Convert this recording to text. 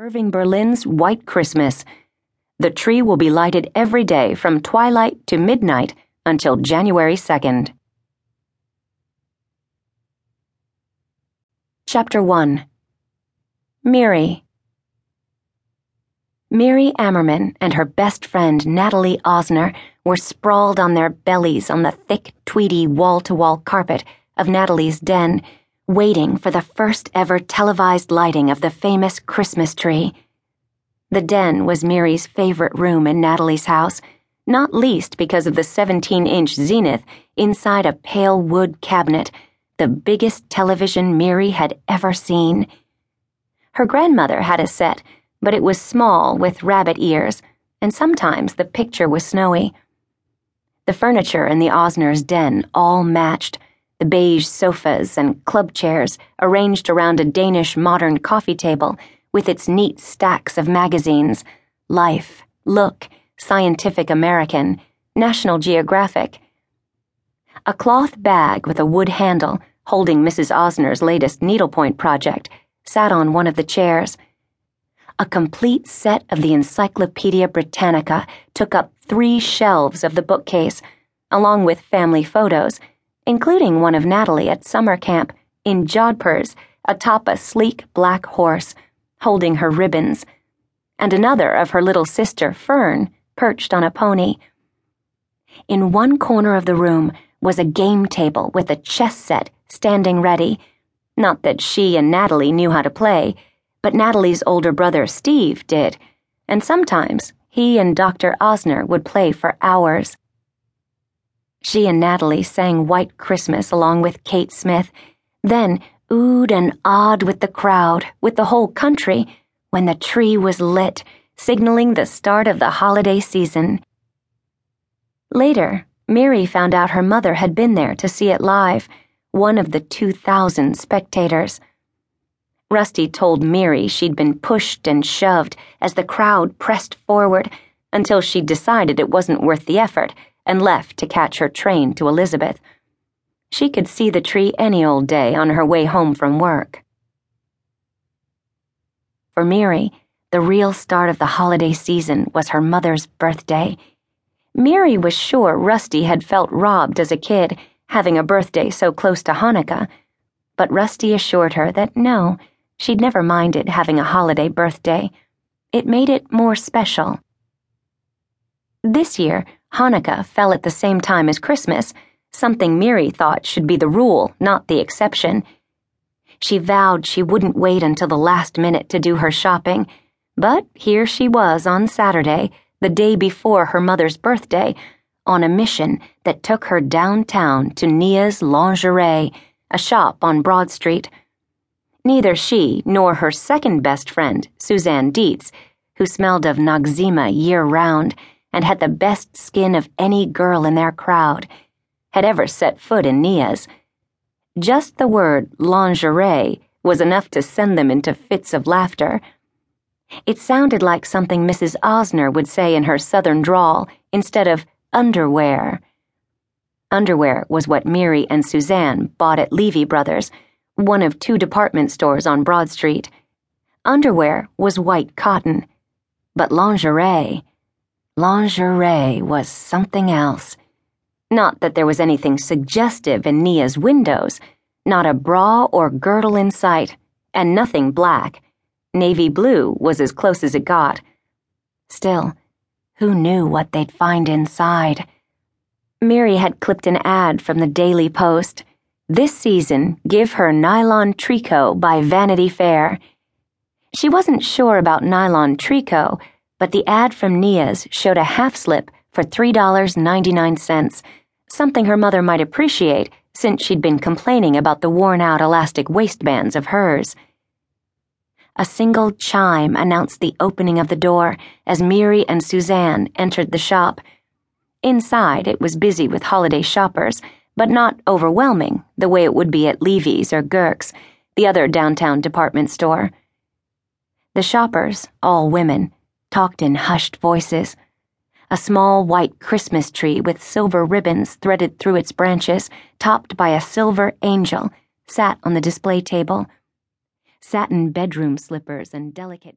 Irving Berlin's White Christmas. The tree will be lighted every day from twilight to midnight until January 2nd. Chapter 1 Miri Miri Ammerman and her best friend Natalie Osner were sprawled on their bellies on the thick, tweedy wall to wall carpet of Natalie's den waiting for the first ever televised lighting of the famous Christmas tree. The den was Miri's favorite room in Natalie's house, not least because of the 17 inch zenith inside a pale wood cabinet, the biggest television Miri had ever seen. Her grandmother had a set, but it was small with rabbit ears, and sometimes the picture was snowy. The furniture in the Osners' den all matched the beige sofas and club chairs arranged around a Danish modern coffee table with its neat stacks of magazines Life, Look, Scientific American, National Geographic. A cloth bag with a wood handle holding Mrs. Osner's latest needlepoint project sat on one of the chairs. A complete set of the Encyclopedia Britannica took up three shelves of the bookcase, along with family photos including one of Natalie at summer camp in Jodhpurs atop a sleek black horse, holding her ribbons, and another of her little sister, Fern, perched on a pony. In one corner of the room was a game table with a chess set standing ready. Not that she and Natalie knew how to play, but Natalie's older brother, Steve, did, and sometimes he and Dr. Osner would play for hours. She and Natalie sang White Christmas along with Kate Smith, then oohed and awed with the crowd, with the whole country, when the tree was lit, signaling the start of the holiday season. Later, Miri found out her mother had been there to see it live, one of the 2,000 spectators. Rusty told Miri she'd been pushed and shoved as the crowd pressed forward until she decided it wasn't worth the effort and left to catch her train to Elizabeth. She could see the tree any old day on her way home from work. For Miri, the real start of the holiday season was her mother's birthday. Miri was sure Rusty had felt robbed as a kid, having a birthday so close to Hanukkah, but Rusty assured her that no, she'd never minded having a holiday birthday. It made it more special. This year, Hanukkah fell at the same time as Christmas, something Miri thought should be the rule, not the exception. She vowed she wouldn't wait until the last minute to do her shopping, but here she was on Saturday, the day before her mother's birthday, on a mission that took her downtown to Nia's Lingerie, a shop on Broad Street. Neither she nor her second best friend, Suzanne Dietz, who smelled of Noxzema year round, and had the best skin of any girl in their crowd, had ever set foot in Nia's. Just the word lingerie was enough to send them into fits of laughter. It sounded like something Mrs. Osner would say in her southern drawl instead of underwear. Underwear was what Miri and Suzanne bought at Levy Brothers, one of two department stores on Broad Street. Underwear was white cotton, but lingerie Lingerie was something else. Not that there was anything suggestive in Nia's windows, not a bra or girdle in sight, and nothing black. Navy blue was as close as it got. Still, who knew what they'd find inside? Miri had clipped an ad from the Daily Post. This season, give her nylon tricot by Vanity Fair. She wasn't sure about nylon tricot but the ad from Nia's showed a half slip for $3.99, something her mother might appreciate since she'd been complaining about the worn out elastic waistbands of hers. A single chime announced the opening of the door as Miri and Suzanne entered the shop. Inside, it was busy with holiday shoppers, but not overwhelming the way it would be at Levy's or Gerk's, the other downtown department store. The shoppers, all women, talked in hushed voices. A small white Christmas tree with silver ribbons threaded through its branches, topped by a silver angel, sat on the display table. Satin bedroom slippers and delicate